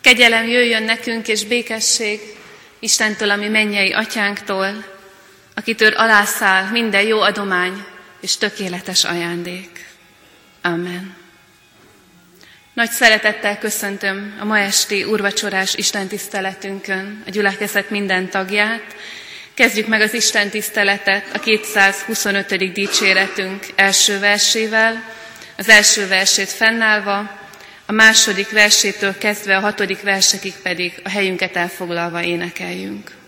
Kegyelem jöjjön nekünk és békesség Istentől, ami mennyei atyánktól, akitől alászáll minden jó adomány és tökéletes ajándék. Amen. Nagy szeretettel köszöntöm a ma esti urvacsorás istentiszteletünkön a gyülekezet minden tagját. Kezdjük meg az Isten tiszteletet a 225. dicséretünk első versével, az első versét fennállva, a második versétől kezdve a hatodik versekig pedig a helyünket elfoglalva énekeljünk.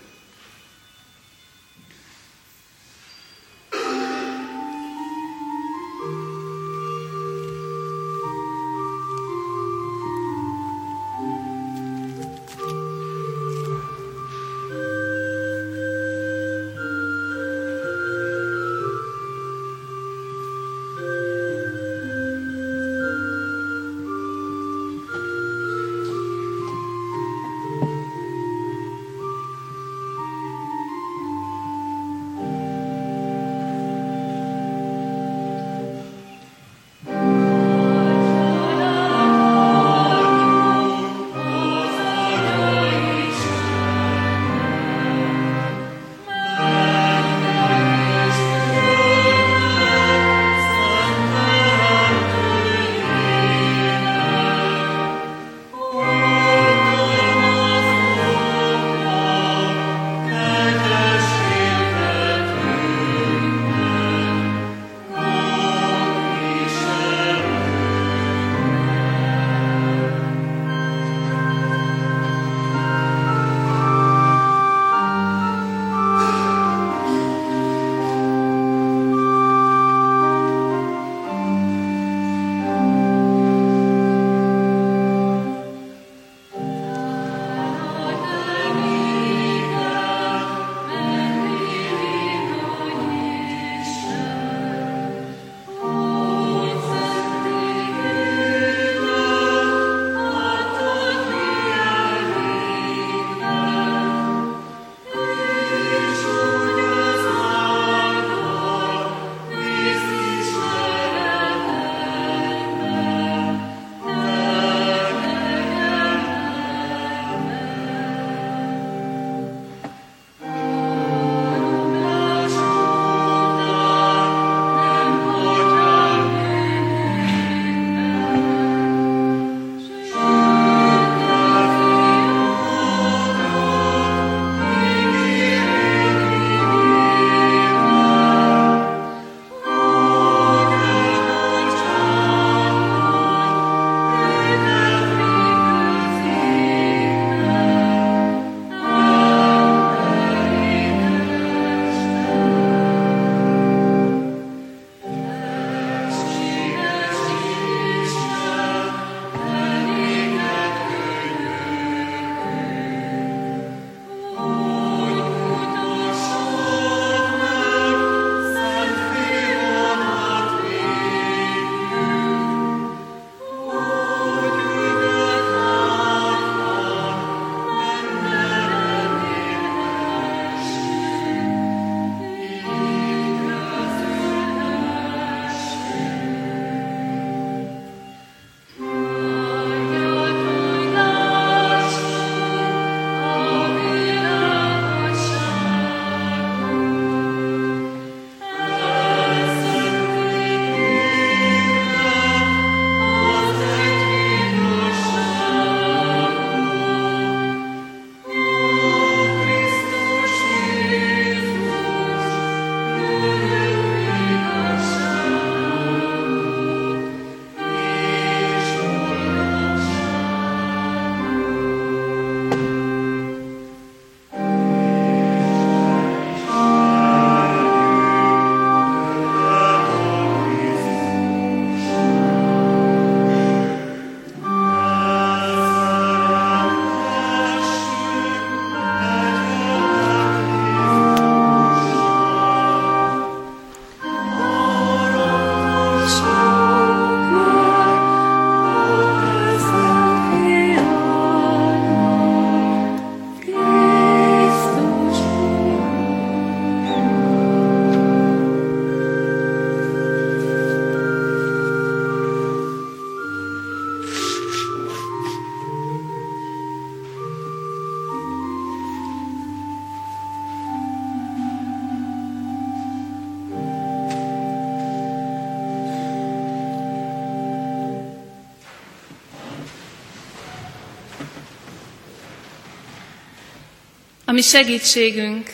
Ami segítségünk,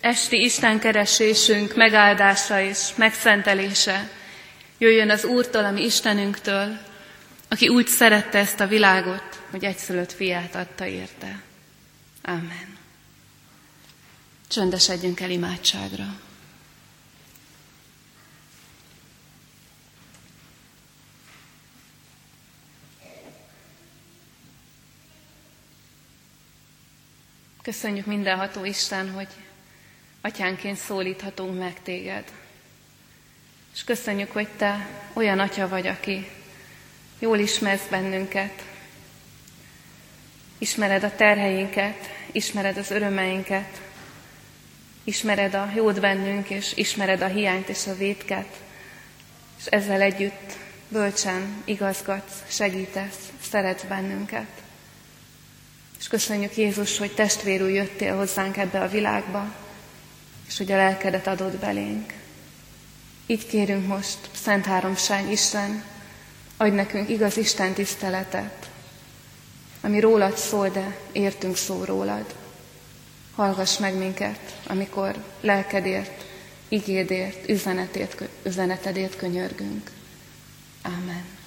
esti Isten keresésünk megáldása és megszentelése jöjjön az Úrtól, ami Istenünktől, aki úgy szerette ezt a világot, hogy egyszülött fiát adta érte. Amen. Csöndesedjünk el imádságra. Köszönjük mindenható Isten, hogy atyánként szólíthatunk meg téged. És köszönjük, hogy te olyan atya vagy, aki jól ismersz bennünket, ismered a terheinket, ismered az örömeinket, ismered a jót bennünk, és ismered a hiányt és a vétket, és ezzel együtt bölcsen igazgatsz, segítesz, szeretsz bennünket. És köszönjük Jézus, hogy testvérül jöttél hozzánk ebbe a világba, és hogy a lelkedet adod belénk. Így kérünk most, Szent Háromság Isten, adj nekünk igaz Isten tiszteletet, ami rólad szól, de értünk szó rólad. Hallgass meg minket, amikor lelkedért, igédért, üzenetért, üzenetedért könyörgünk. Amen.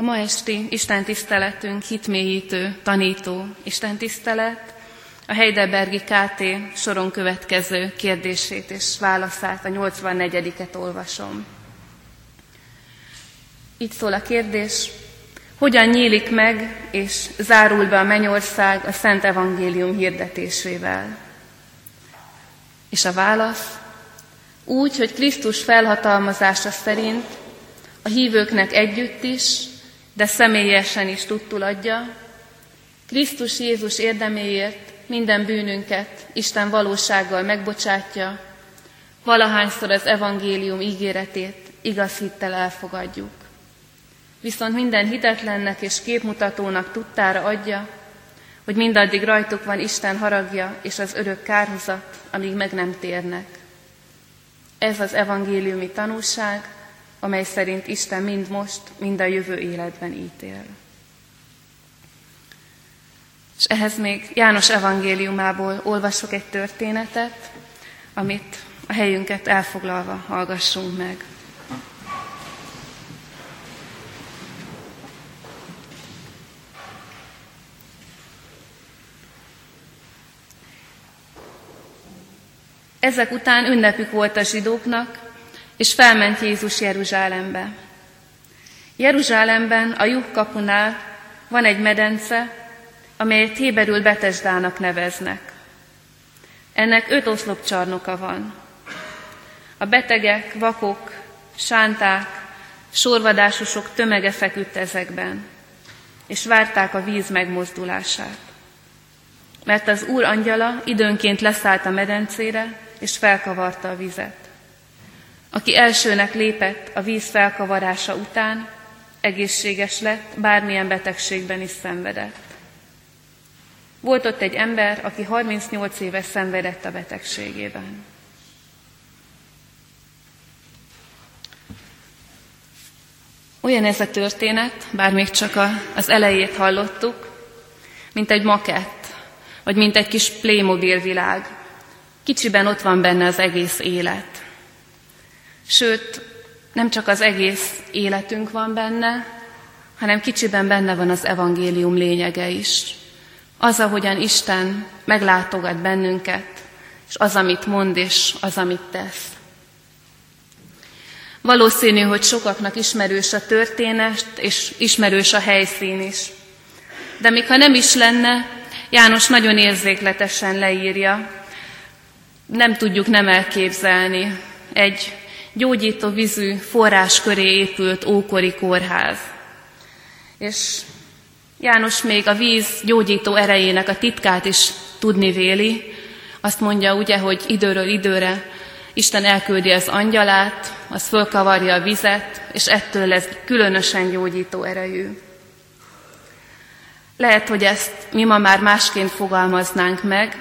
A ma esti Isten tiszteletünk hitmélyítő, tanító Isten tisztelet, a Heidelbergi KT soron következő kérdését és válaszát, a 84-et olvasom. Így szól a kérdés, hogyan nyílik meg és zárul be a mennyország a Szent Evangélium hirdetésével? És a válasz, úgy, hogy Krisztus felhatalmazása szerint a hívőknek együtt is, de személyesen is tudtul adja, Krisztus Jézus érdeméért minden bűnünket Isten valósággal megbocsátja, valahányszor az evangélium ígéretét igaz hittel elfogadjuk. Viszont minden hitetlennek és képmutatónak tudtára adja, hogy mindaddig rajtuk van Isten haragja és az örök kárhozat, amíg meg nem térnek. Ez az evangéliumi tanúság, amely szerint Isten mind most, mind a jövő életben ítél. És ehhez még János evangéliumából olvasok egy történetet, amit a helyünket elfoglalva hallgassunk meg. Ezek után ünnepük volt a zsidóknak, és felment Jézus Jeruzsálembe. Jeruzsálemben a lyuk kapunál van egy medence, amelyet Héberül Betesdának neveznek. Ennek öt oszlopcsarnoka van. A betegek, vakok, sánták, sorvadásosok tömege feküdt ezekben, és várták a víz megmozdulását. Mert az Úr angyala időnként leszállt a medencére, és felkavarta a vizet. Aki elsőnek lépett a víz felkavarása után, egészséges lett, bármilyen betegségben is szenvedett. Volt ott egy ember, aki 38 éves szenvedett a betegségében. Olyan ez a történet, bár még csak a, az elejét hallottuk, mint egy makett, vagy mint egy kis Playmobil világ. Kicsiben ott van benne az egész élet. Sőt, nem csak az egész életünk van benne, hanem kicsiben benne van az evangélium lényege is. Az, ahogyan Isten meglátogat bennünket, és az, amit mond, és az, amit tesz. Valószínű, hogy sokaknak ismerős a történet, és ismerős a helyszín is. De még ha nem is lenne, János nagyon érzékletesen leírja, nem tudjuk nem elképzelni egy gyógyító vízű forrás köré épült ókori kórház. És János még a víz gyógyító erejének a titkát is tudni véli. Azt mondja ugye, hogy időről időre Isten elküldi az angyalát, az fölkavarja a vizet, és ettől lesz különösen gyógyító erejű. Lehet, hogy ezt mi ma már másként fogalmaznánk meg,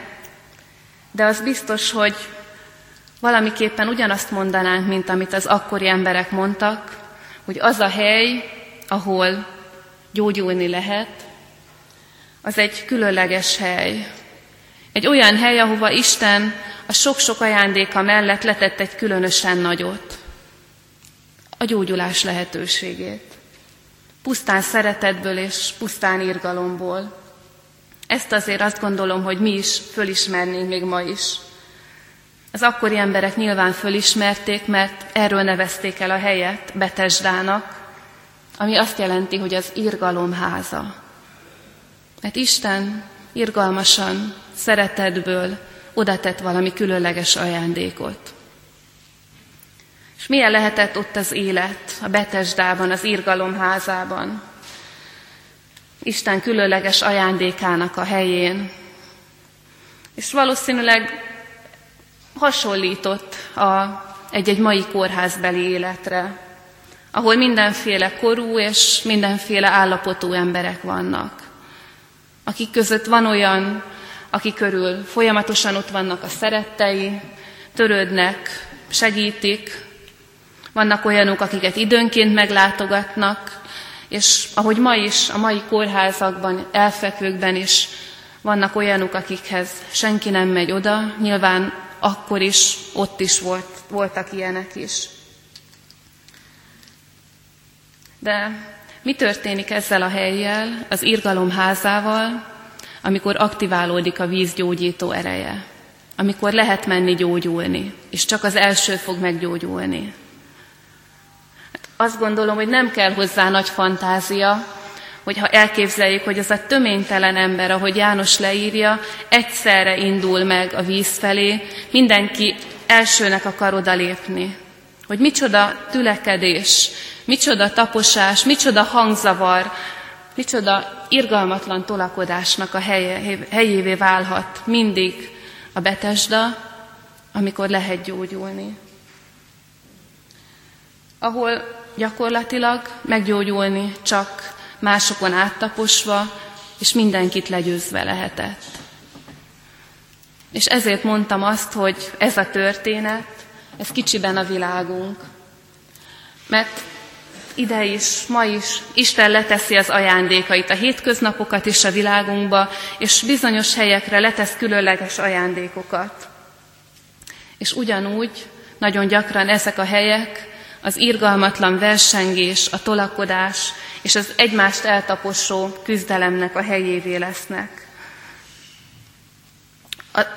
de az biztos, hogy valamiképpen ugyanazt mondanánk, mint amit az akkori emberek mondtak, hogy az a hely, ahol gyógyulni lehet, az egy különleges hely. Egy olyan hely, ahova Isten a sok-sok ajándéka mellett letett egy különösen nagyot. A gyógyulás lehetőségét. Pusztán szeretetből és pusztán irgalomból. Ezt azért azt gondolom, hogy mi is fölismernénk még ma is. Az akkori emberek nyilván fölismerték, mert erről nevezték el a helyet Betesdának, ami azt jelenti, hogy az irgalom háza. Mert Isten irgalmasan, szeretetből oda tett valami különleges ajándékot. És milyen lehetett ott az élet a Betesdában, az irgalom házában? Isten különleges ajándékának a helyén. És valószínűleg hasonlított a, egy-egy mai kórházbeli életre, ahol mindenféle korú és mindenféle állapotú emberek vannak, akik között van olyan, akik körül folyamatosan ott vannak a szerettei, törődnek, segítik, vannak olyanok, akiket időnként meglátogatnak, és ahogy ma is, a mai kórházakban, elfekvőkben is vannak olyanok, akikhez senki nem megy oda, nyilván akkor is, ott is volt, voltak ilyenek is. De mi történik ezzel a helyjel, az irgalom házával, amikor aktiválódik a víz ereje? Amikor lehet menni gyógyulni, és csak az első fog meggyógyulni. Hát azt gondolom, hogy nem kell hozzá nagy fantázia, hogyha elképzeljük, hogy az a töménytelen ember, ahogy János leírja, egyszerre indul meg a víz felé, mindenki elsőnek akar odalépni. Hogy micsoda tülekedés, micsoda taposás, micsoda hangzavar, micsoda irgalmatlan tolakodásnak a helye, helyévé válhat mindig a betesda, amikor lehet gyógyulni. Ahol gyakorlatilag meggyógyulni csak másokon áttaposva, és mindenkit legyőzve lehetett. És ezért mondtam azt, hogy ez a történet, ez kicsiben a világunk. Mert ide is, ma is Isten leteszi az ajándékait, a hétköznapokat is a világunkba, és bizonyos helyekre letesz különleges ajándékokat. És ugyanúgy nagyon gyakran ezek a helyek az irgalmatlan versengés, a tolakodás és az egymást eltaposó küzdelemnek a helyévé lesznek.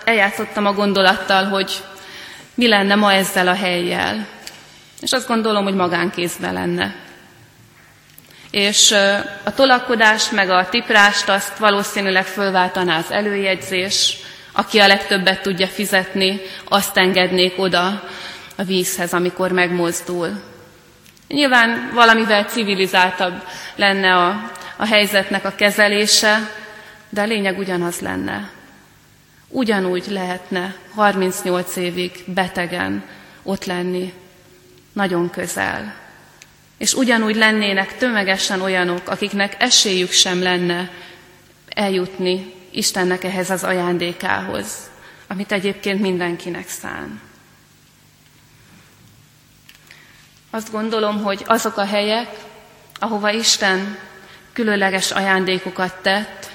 Eljátszottam a gondolattal, hogy mi lenne ma ezzel a helyjel. És azt gondolom, hogy magánkézben lenne. És a tolakodást, meg a tiprást azt valószínűleg fölváltaná az előjegyzés, aki a legtöbbet tudja fizetni, azt engednék oda a vízhez, amikor megmozdul. Nyilván valamivel civilizáltabb lenne a, a helyzetnek a kezelése, de a lényeg ugyanaz lenne. Ugyanúgy lehetne 38 évig betegen ott lenni, nagyon közel. És ugyanúgy lennének tömegesen olyanok, akiknek esélyük sem lenne eljutni Istennek ehhez az ajándékához, amit egyébként mindenkinek szán. Azt gondolom, hogy azok a helyek, ahova Isten különleges ajándékokat tett,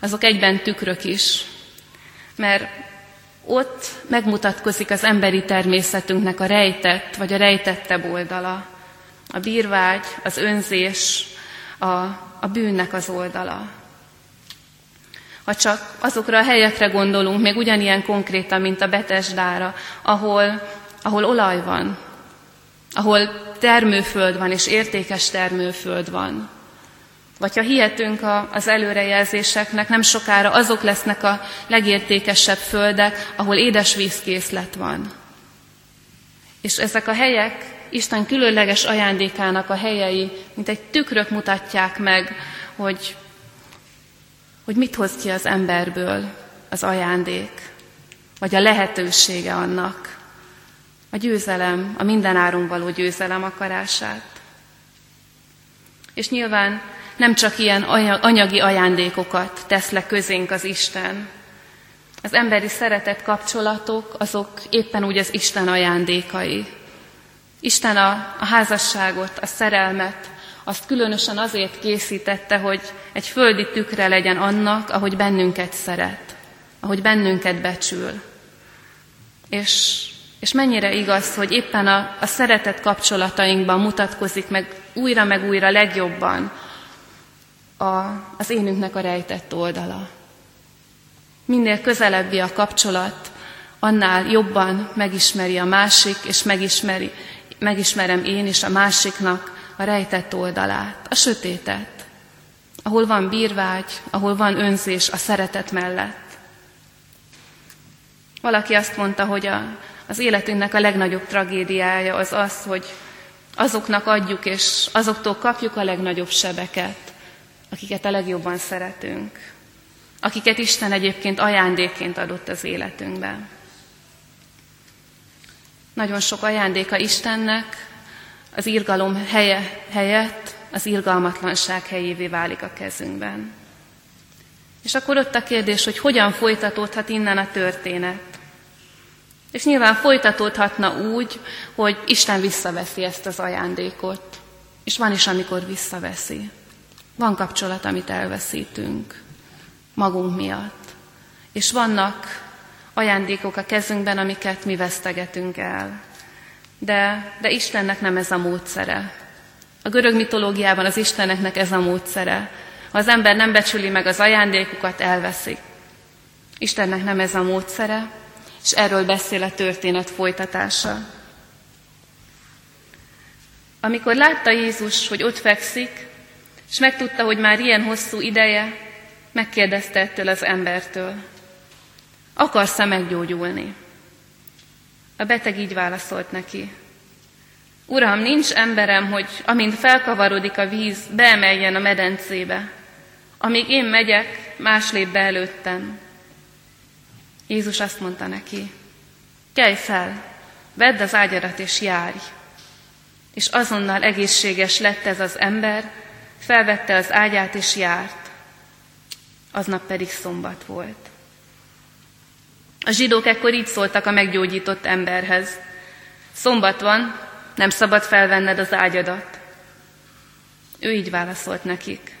azok egyben tükrök is, mert ott megmutatkozik az emberi természetünknek a rejtett, vagy a rejtettebb oldala. A bírvágy, az önzés, a, a bűnnek az oldala. Ha csak azokra a helyekre gondolunk, még ugyanilyen konkrétan, mint a Betesdára, ahol, ahol olaj van, ahol termőföld van, és értékes termőföld van. Vagy ha hihetünk az előrejelzéseknek, nem sokára azok lesznek a legértékesebb földek, ahol édesvízkészlet van. És ezek a helyek Isten különleges ajándékának a helyei, mint egy tükrök mutatják meg, hogy, hogy mit hoz ki az emberből az ajándék, vagy a lehetősége annak a győzelem, a mindenáron való győzelem akarását. És nyilván nem csak ilyen anyagi ajándékokat tesz le közénk az Isten, Az emberi szeretet kapcsolatok, azok éppen úgy az Isten ajándékai. Isten a, a házasságot, a szerelmet, azt különösen azért készítette, hogy egy földi tükre legyen annak, ahogy bennünket szeret, ahogy bennünket becsül. És, és mennyire igaz, hogy éppen a, a szeretet kapcsolatainkban mutatkozik meg újra meg újra legjobban a, az énünknek a rejtett oldala. Minél közelebbi a kapcsolat, annál jobban megismeri a másik, és megismeri, megismerem én is a másiknak a rejtett oldalát, a sötétet, ahol van bírvágy, ahol van önzés a szeretet mellett. Valaki azt mondta, hogy a, az életünknek a legnagyobb tragédiája az az, hogy azoknak adjuk, és azoktól kapjuk a legnagyobb sebeket, akiket a legjobban szeretünk, akiket Isten egyébként ajándékként adott az életünkben. Nagyon sok ajándéka Istennek az irgalom helye, helyett az irgalmatlanság helyévé válik a kezünkben. És akkor ott a kérdés, hogy hogyan folytatódhat innen a történet. És nyilván folytatódhatna úgy, hogy Isten visszaveszi ezt az ajándékot. És van is, amikor visszaveszi. Van kapcsolat, amit elveszítünk magunk miatt. És vannak ajándékok a kezünkben, amiket mi vesztegetünk el. De, de Istennek nem ez a módszere. A görög mitológiában az Isteneknek ez a módszere. Ha az ember nem becsüli meg az ajándékokat, elveszik. Istennek nem ez a módszere, és erről beszél a történet folytatása. Amikor látta Jézus, hogy ott fekszik, és megtudta, hogy már ilyen hosszú ideje, megkérdezte ettől az embertől, akarsz-e meggyógyulni? A beteg így válaszolt neki, Uram, nincs emberem, hogy amint felkavarodik a víz, beemeljen a medencébe. Amíg én megyek, más lép be előttem. Jézus azt mondta neki, kelj fel, vedd az ágyarat és járj. És azonnal egészséges lett ez az ember, felvette az ágyát és járt. Aznap pedig szombat volt. A zsidók ekkor így szóltak a meggyógyított emberhez. Szombat van, nem szabad felvenned az ágyadat. Ő így válaszolt nekik.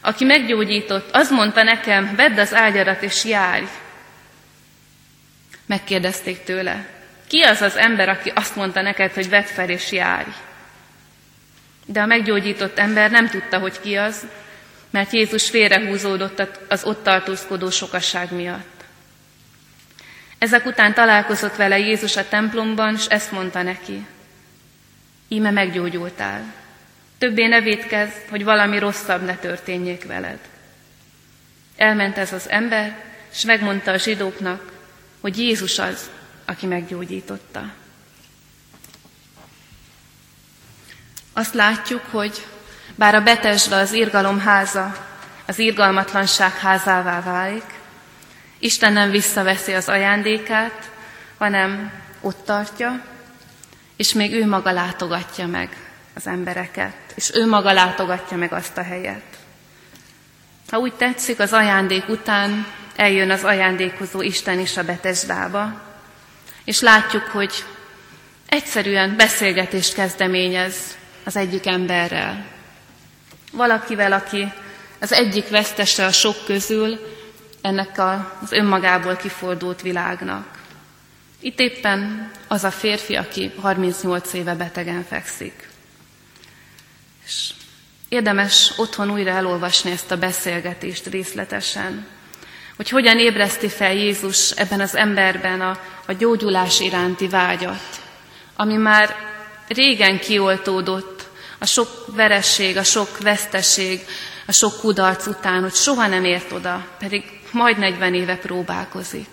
Aki meggyógyított, az mondta nekem, vedd az ágyadat és járj. Megkérdezték tőle, ki az az ember, aki azt mondta neked, hogy vedd fel és járj? De a meggyógyított ember nem tudta, hogy ki az, mert Jézus félrehúzódott az ott tartózkodó sokaság miatt. Ezek után találkozott vele Jézus a templomban, és ezt mondta neki. Íme meggyógyultál. Többé ne védkezz, hogy valami rosszabb ne történjék veled. Elment ez az ember, és megmondta a zsidóknak, hogy Jézus az, aki meggyógyította. Azt látjuk, hogy bár a Betesda az irgalom háza, az irgalmatlanság házává válik, Isten nem visszaveszi az ajándékát, hanem ott tartja, és még ő maga látogatja meg az embereket, és ő maga látogatja meg azt a helyet. Ha úgy tetszik, az ajándék után eljön az ajándékozó Isten is a Betesdába, és látjuk, hogy egyszerűen beszélgetést kezdeményez az egyik emberrel. Valakivel, aki az egyik vesztese a sok közül ennek az önmagából kifordult világnak. Itt éppen az a férfi, aki 38 éve betegen fekszik. És érdemes otthon újra elolvasni ezt a beszélgetést részletesen, hogy hogyan ébreszti fel Jézus ebben az emberben a, a gyógyulás iránti vágyat, ami már régen kioltódott a sok veresség, a sok veszteség, a sok kudarc után, hogy soha nem ért oda, pedig majd 40 éve próbálkozik.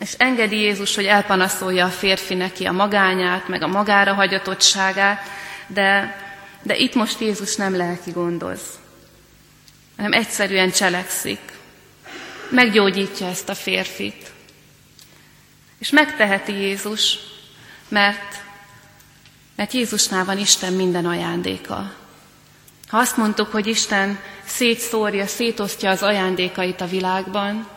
És engedi Jézus, hogy elpanaszolja a férfi neki a magányát, meg a magára hagyatottságát, de, de itt most Jézus nem lelki gondoz, hanem egyszerűen cselekszik. Meggyógyítja ezt a férfit. És megteheti Jézus, mert, mert Jézusnál van Isten minden ajándéka. Ha azt mondtuk, hogy Isten szétszórja, szétosztja az ajándékait a világban,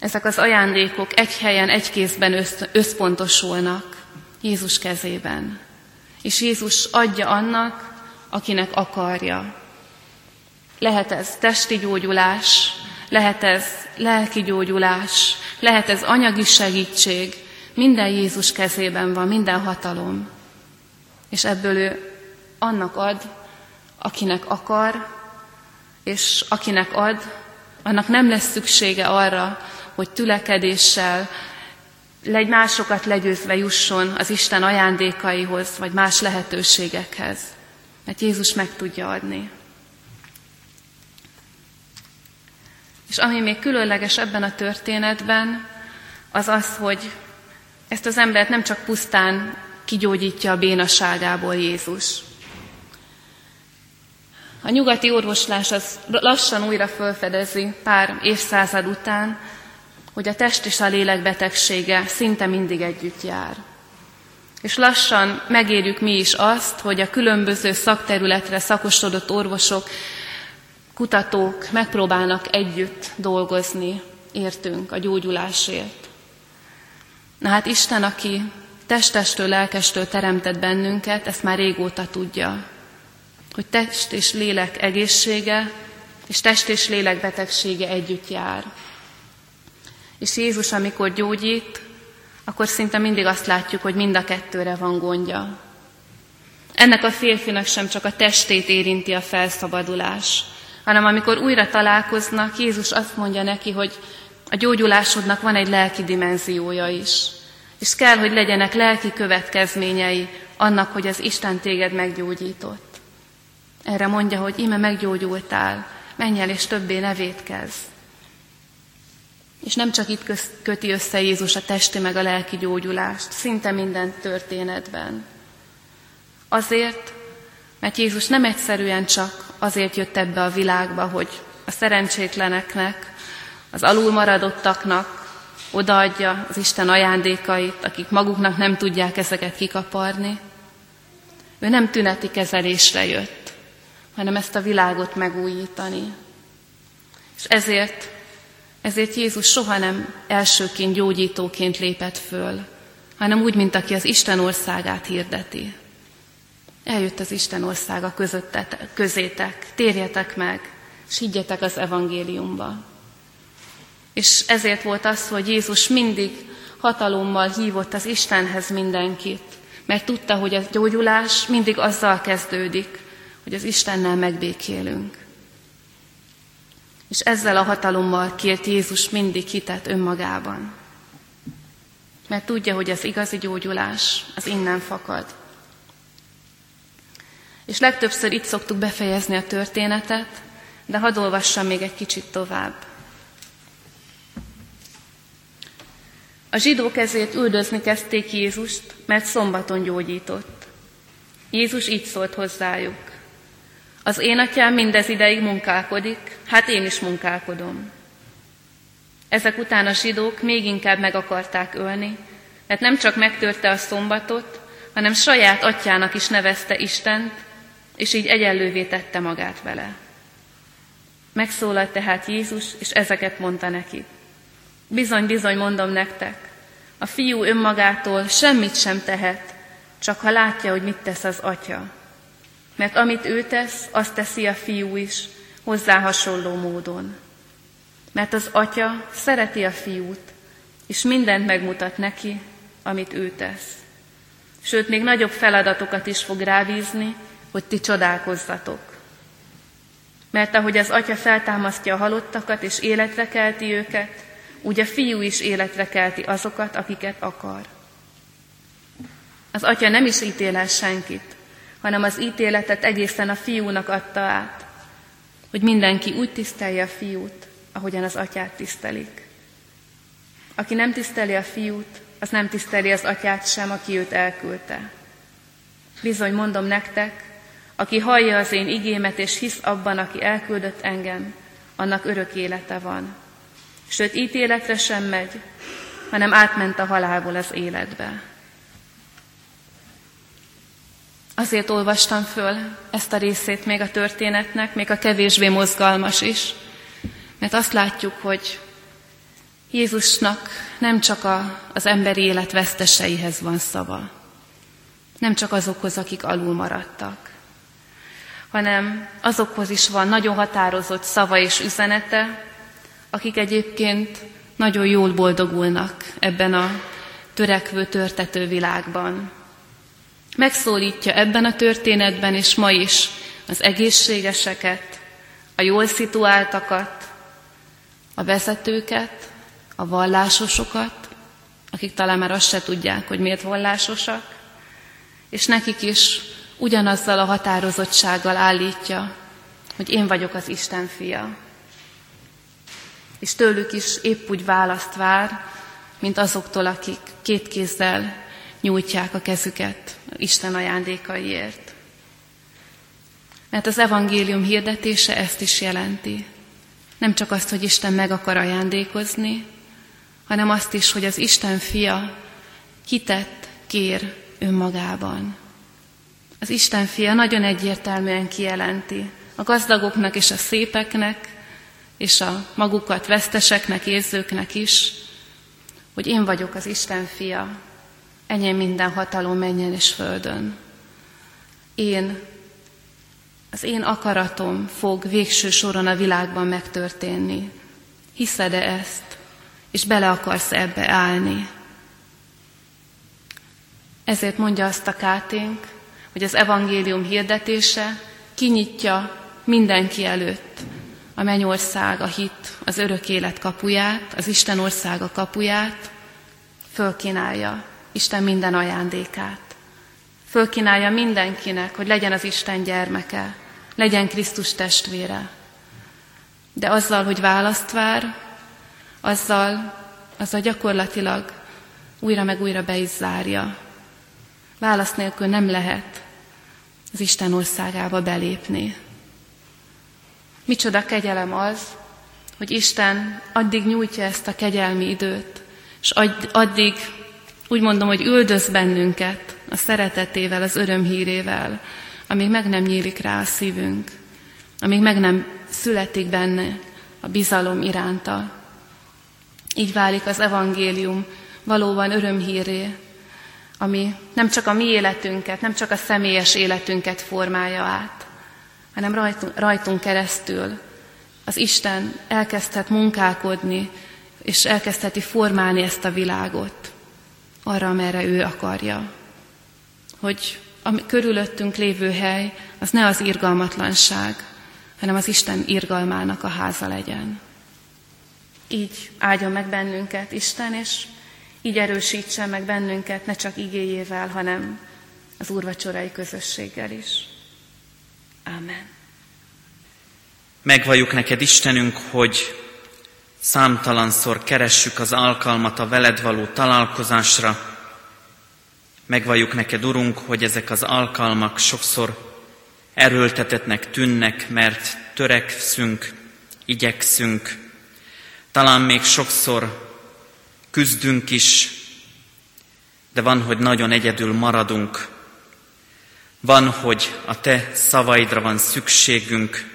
Ezek az ajándékok egy helyen, egy kézben összpontosulnak Jézus kezében. És Jézus adja annak, akinek akarja. Lehet ez testi gyógyulás, lehet ez lelki gyógyulás, lehet ez anyagi segítség, minden Jézus kezében van, minden hatalom. És ebből ő annak ad, akinek akar, és akinek ad, annak nem lesz szüksége arra, hogy tülekedéssel, legy másokat legyőzve jusson az Isten ajándékaihoz, vagy más lehetőségekhez. Mert Jézus meg tudja adni. És ami még különleges ebben a történetben, az az, hogy ezt az embert nem csak pusztán kigyógyítja a bénaságából Jézus. A nyugati orvoslás az lassan újra felfedezi pár évszázad után, hogy a test és a lélek betegsége szinte mindig együtt jár. És lassan megérjük mi is azt, hogy a különböző szakterületre szakosodott orvosok, kutatók megpróbálnak együtt dolgozni, értünk a gyógyulásért. Na hát Isten, aki testestől, lelkestől teremtett bennünket, ezt már régóta tudja, hogy test és lélek egészsége és test és lélek betegsége együtt jár. És Jézus, amikor gyógyít, akkor szinte mindig azt látjuk, hogy mind a kettőre van gondja. Ennek a férfinak sem csak a testét érinti a felszabadulás, hanem amikor újra találkoznak, Jézus azt mondja neki, hogy a gyógyulásodnak van egy lelki dimenziója is. És kell, hogy legyenek lelki következményei annak, hogy az Isten téged meggyógyított. Erre mondja, hogy ime meggyógyultál, menj el és többé nevét kezd. És nem csak itt köti össze Jézus a testi meg a lelki gyógyulást, szinte minden történetben. Azért, mert Jézus nem egyszerűen csak azért jött ebbe a világba, hogy a szerencsétleneknek, az alulmaradottaknak odaadja az Isten ajándékait, akik maguknak nem tudják ezeket kikaparni. Ő nem tüneti kezelésre jött, hanem ezt a világot megújítani. És ezért ezért Jézus soha nem elsőként gyógyítóként lépett föl, hanem úgy, mint aki az Isten országát hirdeti. Eljött az Isten országa közöttetek, közétek, térjetek meg, és higgyetek az evangéliumba. És ezért volt az, hogy Jézus mindig hatalommal hívott az Istenhez mindenkit, mert tudta, hogy a gyógyulás mindig azzal kezdődik, hogy az Istennel megbékélünk. És ezzel a hatalommal kért Jézus mindig hitet önmagában. Mert tudja, hogy az igazi gyógyulás az innen fakad. És legtöbbször itt szoktuk befejezni a történetet, de hadd olvassam még egy kicsit tovább. A zsidók ezért üldözni kezdték Jézust, mert szombaton gyógyított. Jézus így szólt hozzájuk. Az én atyám mindez ideig munkálkodik, hát én is munkálkodom. Ezek után a zsidók még inkább meg akarták ölni, mert nem csak megtörte a szombatot, hanem saját atyának is nevezte Istent, és így egyenlővé tette magát vele. Megszólalt tehát Jézus, és ezeket mondta neki. Bizony, bizony mondom nektek, a fiú önmagától semmit sem tehet, csak ha látja, hogy mit tesz az atya mert amit ő tesz, azt teszi a fiú is, hozzá hasonló módon. Mert az atya szereti a fiút, és mindent megmutat neki, amit ő tesz. Sőt, még nagyobb feladatokat is fog rávízni, hogy ti csodálkozzatok. Mert ahogy az atya feltámasztja a halottakat és életre kelti őket, úgy a fiú is életre kelti azokat, akiket akar. Az atya nem is ítél el senkit, hanem az ítéletet egészen a fiúnak adta át, hogy mindenki úgy tisztelje a fiút, ahogyan az atyát tisztelik. Aki nem tiszteli a fiút, az nem tiszteli az atyát sem, aki őt elküldte. Bizony mondom nektek, aki hallja az én igémet és hisz abban, aki elküldött engem, annak örök élete van. Sőt, ítéletre sem megy, hanem átment a halálból az életbe. Azért olvastam föl ezt a részét még a történetnek, még a kevésbé mozgalmas is, mert azt látjuk, hogy Jézusnak nem csak a, az emberi élet veszteseihez van szava, nem csak azokhoz, akik alul maradtak, hanem azokhoz is van nagyon határozott szava és üzenete, akik egyébként nagyon jól boldogulnak ebben a törekvő, törtető világban. Megszólítja ebben a történetben és ma is az egészségeseket, a jól szituáltakat, a vezetőket, a vallásosokat, akik talán már azt se tudják, hogy miért vallásosak, és nekik is ugyanazzal a határozottsággal állítja, hogy én vagyok az Isten fia. És tőlük is épp úgy választ vár, mint azoktól, akik két kézzel nyújtják a kezüket Isten ajándékaiért. Mert az evangélium hirdetése ezt is jelenti. Nem csak azt, hogy Isten meg akar ajándékozni, hanem azt is, hogy az Isten fia kitett kér önmagában. Az Isten fia nagyon egyértelműen kijelenti a gazdagoknak és a szépeknek, és a magukat veszteseknek, érzőknek is, hogy én vagyok az Isten fia, enyém minden hatalom menjen és földön. Én, az én akaratom fog végső soron a világban megtörténni. Hiszed-e ezt, és bele akarsz ebbe állni? Ezért mondja azt a káténk, hogy az evangélium hirdetése kinyitja mindenki előtt a mennyország, a hit, az örök élet kapuját, az Isten országa kapuját, fölkínálja Isten minden ajándékát. Fölkínálja mindenkinek, hogy legyen az Isten gyermeke, legyen Krisztus testvére. De azzal, hogy választ vár, azzal, azzal gyakorlatilag újra meg újra be is zárja. Válasz nélkül nem lehet az Isten országába belépni. Micsoda kegyelem az, hogy Isten addig nyújtja ezt a kegyelmi időt, és addig úgy mondom, hogy üldöz bennünket a szeretetével, az örömhírével, amíg meg nem nyílik rá a szívünk, amíg meg nem születik benne a bizalom iránta. Így válik az evangélium valóban örömhíré, ami nem csak a mi életünket, nem csak a személyes életünket formálja át, hanem rajtunk, rajtunk keresztül az Isten elkezdhet munkálkodni, és elkezdheti formálni ezt a világot arra, amerre ő akarja. Hogy a körülöttünk lévő hely, az ne az irgalmatlanság, hanem az Isten irgalmának a háza legyen. Így áldjon meg bennünket Isten, és így erősítsen meg bennünket ne csak igéjével, hanem az úrvacsorai közösséggel is. Amen. Megvalljuk neked, Istenünk, hogy számtalanszor keressük az alkalmat a veled való találkozásra. Megvalljuk neked, Urunk, hogy ezek az alkalmak sokszor erőltetetnek tűnnek, mert törekszünk, igyekszünk, talán még sokszor küzdünk is, de van, hogy nagyon egyedül maradunk. Van, hogy a te szavaidra van szükségünk,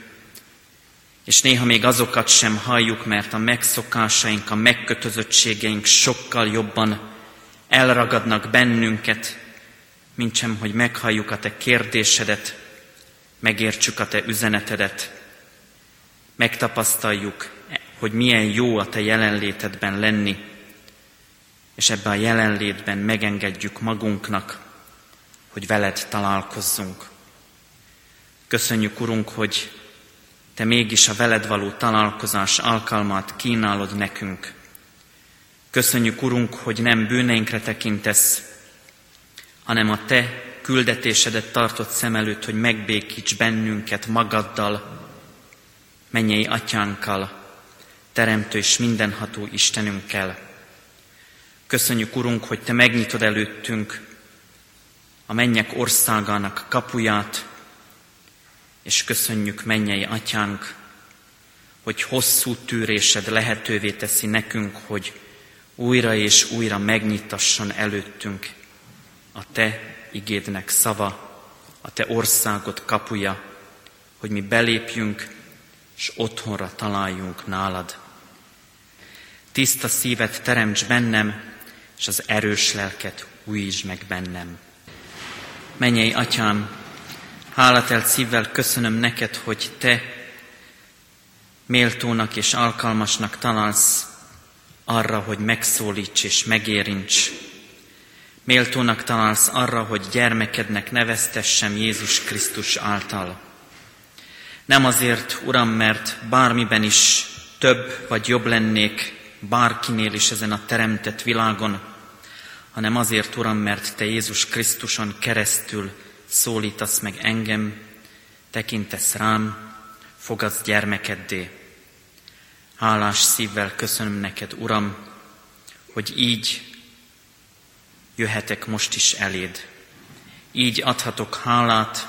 és néha még azokat sem halljuk, mert a megszokásaink, a megkötözöttségeink sokkal jobban elragadnak bennünket, mint sem, hogy meghalljuk a te kérdésedet, megértsük a te üzenetedet, megtapasztaljuk, hogy milyen jó a te jelenlétedben lenni, és ebben a jelenlétben megengedjük magunknak, hogy veled találkozzunk. Köszönjük, Urunk, hogy Te mégis a veled való találkozás alkalmat kínálod nekünk. Köszönjük, Urunk, hogy nem bűneinkre tekintesz, hanem a Te küldetésedet tartott szem előtt, hogy megbékíts bennünket magaddal, mennyei atyánkkal, teremtő és mindenható Istenünkkel. Köszönjük, Urunk, hogy Te megnyitod előttünk a mennyek országának kapuját, és köszönjük, mennyei atyánk, hogy hosszú tűrésed lehetővé teszi nekünk, hogy újra és újra megnyitasson előttünk a Te igédnek szava, a Te országod kapuja, hogy mi belépjünk, és otthonra találjunk nálad. tiszta szívet teremts bennem, és az erős lelket újítsd meg bennem. Menjei atyám, hálátelt szívvel köszönöm neked, hogy te méltónak és alkalmasnak találsz arra, hogy megszólíts és megérints. Méltónak találsz arra, hogy gyermekednek neveztessem Jézus Krisztus által. Nem azért, Uram, mert bármiben is több vagy jobb lennék bárkinél is ezen a teremtett világon, hanem azért, Uram, mert Te Jézus Krisztuson keresztül szólítasz meg engem, tekintesz rám, fogadsz gyermekeddé. Hálás szívvel köszönöm neked, Uram, hogy így jöhetek most is eléd. Így adhatok hálát,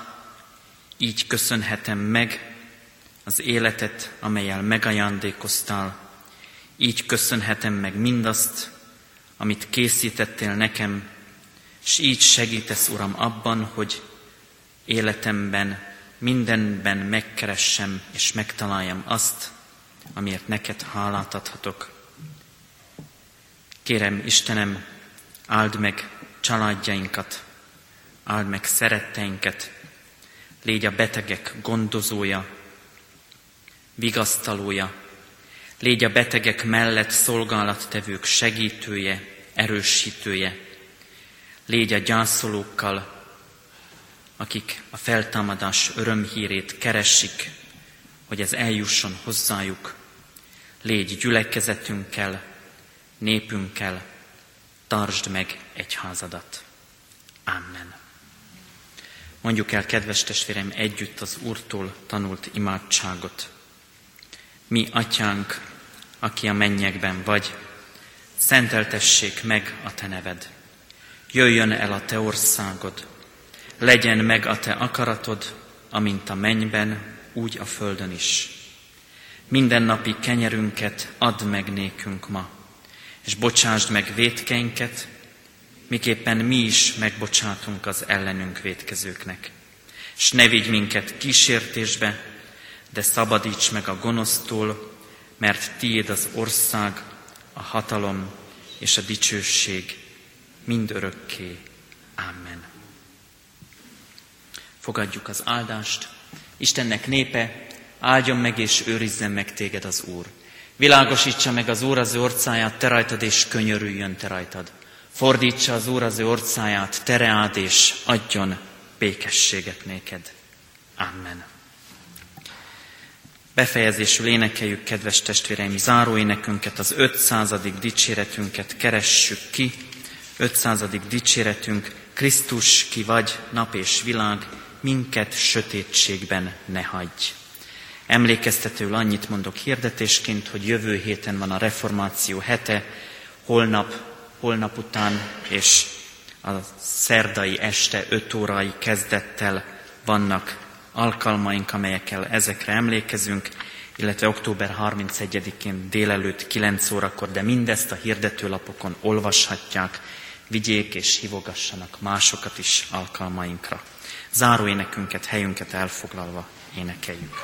így köszönhetem meg az életet, amelyel megajándékoztál. Így köszönhetem meg mindazt, amit készítettél nekem, és így segítesz, Uram, abban, hogy életemben, mindenben megkeressem és megtaláljam azt, amiért neked hálát adhatok. Kérem, Istenem, áld meg családjainkat, áld meg szeretteinket, légy a betegek gondozója, vigasztalója, légy a betegek mellett szolgálattevők segítője, erősítője, légy a gyászolókkal, akik a feltámadás örömhírét keresik, hogy ez eljusson hozzájuk. Légy gyülekezetünkkel, népünkkel, tartsd meg egyházadat. Amen. Mondjuk el, kedves testvérem, együtt az Úrtól tanult imádságot. Mi, atyánk, aki a mennyekben vagy, szenteltessék meg a te neved. Jöjjön el a te országod, legyen meg a te akaratod, amint a mennyben, úgy a földön is. Minden napi kenyerünket add meg nékünk ma, és bocsásd meg vétkeinket, miképpen mi is megbocsátunk az ellenünk vétkezőknek. És ne vigy minket kísértésbe, de szabadíts meg a gonosztól, mert tiéd az ország, a hatalom és a dicsőség mind örökké. Amen. Fogadjuk az áldást. Istennek népe, áldjon meg és őrizzen meg téged az Úr. Világosítsa meg az Úr az ő orcáját, te rajtad, és könyörüljön te rajtad. Fordítsa az Úr az ő orcáját, tereád, és adjon békességet néked. Amen. Befejezésül énekeljük, kedves testvéreim, záróénekünket, az 500. dicséretünket keressük ki. 500. dicséretünk, Krisztus, ki vagy, nap és világ, minket sötétségben ne hagyj. Emlékeztetőül annyit mondok hirdetésként, hogy jövő héten van a reformáció hete, holnap, holnap után és a szerdai este 5 órai kezdettel vannak alkalmaink, amelyekkel ezekre emlékezünk, illetve október 31-én délelőtt 9 órakor, de mindezt a hirdetőlapokon olvashatják, vigyék és hívogassanak másokat is alkalmainkra. Záró énekünket, helyünket elfoglalva énekeljük.